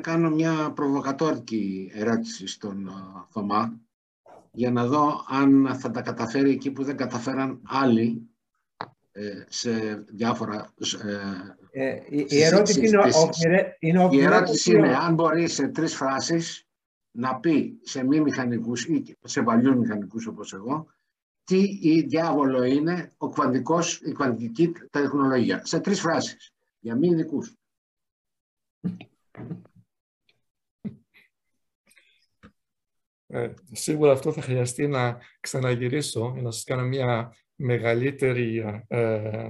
κάνω μια προβοκατόρικη ερώτηση στον ε, Θωμά για να δω αν θα τα καταφέρει εκεί που δεν καταφέραν άλλοι ε, σε διάφορα... Ε, ε η, ερώτηση είναι, είναι, η ερώτηση είναι αν μπορεί σε τρεις φράσεις να πει σε μη μηχανικούς ή σε παλιούς μηχανικούς όπως εγώ τι η διάβολο είναι ο κβαντικός, η κβαντική τεχνολογία. Σε τρεις φράσεις, για μη ειδικούς. Ε, σίγουρα αυτό θα χρειαστεί να ξαναγυρίσω για να σας κάνω μια μεγαλύτερη, ε,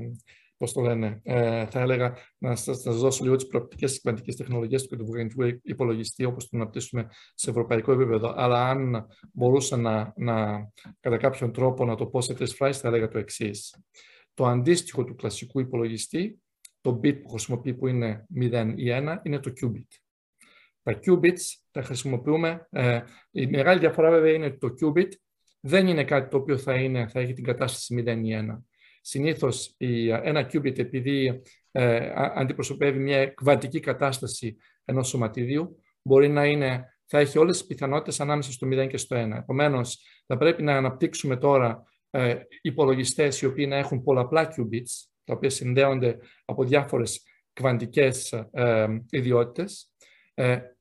πώς το λένε, ε, θα έλεγα να σας, να σας δώσω λίγο τις προοπτικές της κβαντικής τεχνολογίας του κεντροβογενικού υπολογιστή όπως το αναπτύσσουμε σε ευρωπαϊκό επίπεδο. Αλλά αν μπορούσα να, να κατά κάποιον τρόπο να το πω σε τρεις φράσεις θα έλεγα το εξής. Το αντίστοιχο του κλασικού υπολογιστή, το bit που χρησιμοποιεί που είναι 0 ή 1, είναι το qubit. Τα qubits τα χρησιμοποιούμε. Ε, η μεγάλη διαφορά βέβαια είναι ότι το qubit δεν είναι κάτι το οποίο θα, είναι, θα έχει την κατάσταση 0 ή 1. Συνήθως ένα qubit επειδή ε, αντιπροσωπεύει μια κβαντική κατάσταση ενός σωματιδίου μπορεί να είναι, θα έχει όλες τις πιθανότητες ανάμεσα στο 0 και στο 1. Επομένως, θα πρέπει να αναπτύξουμε τώρα ε, υπολογιστές οι οποίοι να έχουν πολλαπλά qubits, τα οποία συνδέονται από διάφορες κβαντικές ε, ιδιότητες ε,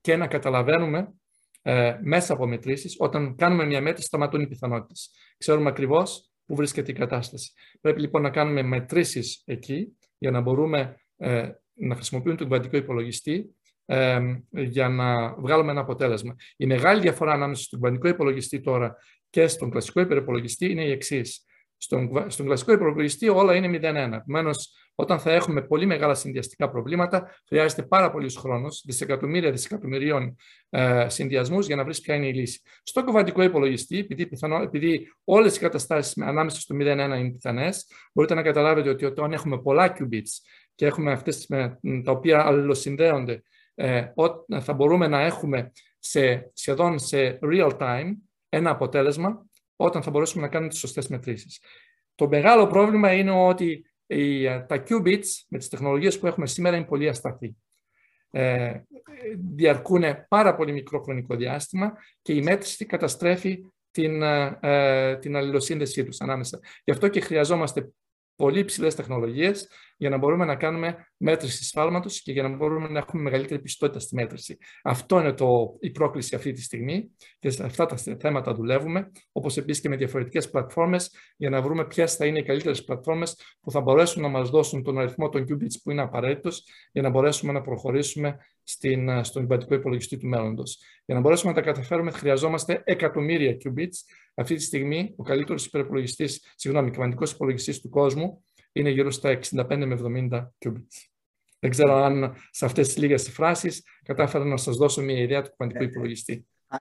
και να καταλαβαίνουμε ε, μέσα από μετρήσεις, όταν κάνουμε μια μέτρηση σταματούν οι πιθανότητες. Ξέρουμε ακριβώς πού βρίσκεται η κατάσταση. Πρέπει λοιπόν να κάνουμε μετρήσεις εκεί για να μπορούμε ε, να χρησιμοποιούμε τον κβαντικό υπολογιστή ε, για να βγάλουμε ένα αποτέλεσμα. Η μεγάλη διαφορά ανάμεσα στον κβαντικό υπολογιστή τώρα και στον κλασικό υπερυπολογιστή είναι η εξής. Στον, στον κλασικό υπολογιστή όλα είναι 0-1. Επομένως, όταν θα έχουμε πολύ μεγάλα συνδυαστικά προβλήματα, χρειάζεται πάρα πολύς χρόνος, δισεκατομμύρια δισεκατομμυρίων ε, συνδυασμούς για να βρεις ποια είναι η λύση. Στο κουβαντικό υπολογιστή, επειδή, πιθανό, επειδή όλες οι καταστάσεις ανάμεσα στο 0-1 είναι πιθανές, μπορείτε να καταλάβετε ότι όταν έχουμε πολλά qubits και έχουμε αυτές τα οποία αλληλοσυνδέονται, ε, θα μπορούμε να έχουμε σε, σχεδόν σε real time ένα αποτέλεσμα όταν θα μπορέσουμε να κάνουμε τις σωστές μετρήσεις. Το μεγάλο πρόβλημα είναι ότι ε, τα qubits με τις τεχνολογίες που έχουμε σήμερα είναι πολύ ασταθή. Ε, διαρκούν πάρα πολύ μικρό χρονικό διάστημα και η μέτρηση καταστρέφει την, ε, ε την αλληλοσύνδεσή τους ανάμεσα. Γι' αυτό και χρειαζόμαστε πολύ υψηλέ τεχνολογίες για να μπορούμε να κάνουμε μέτρηση σφάλματο και για να μπορούμε να έχουμε μεγαλύτερη πιστότητα στη μέτρηση. Αυτό είναι το, η πρόκληση αυτή τη στιγμή και σε αυτά τα θέματα δουλεύουμε, όπως επίσης και με διαφορετικές πλατφόρμες για να βρούμε ποιες θα είναι οι καλύτερες πλατφόρμες που θα μπορέσουν να μας δώσουν τον αριθμό των qubits που είναι απαραίτητος για να μπορέσουμε να προχωρήσουμε στην, στον κυβερνητικό υπολογιστή του μέλλοντος. Για να μπορέσουμε να τα καταφέρουμε, χρειαζόμαστε εκατομμύρια qubits. Αυτή τη στιγμή, ο καλύτερος υπερυπολογιστή, συγγνώμη, κυβερνητικό υπολογιστής του κόσμου είναι γύρω στα 65 με 70 qubits. Δεν ξέρω αν σε αυτές τις λίγες φράσεις κατάφερα να σας δώσω μια ιδέα του κουβαντικού υπολογιστή.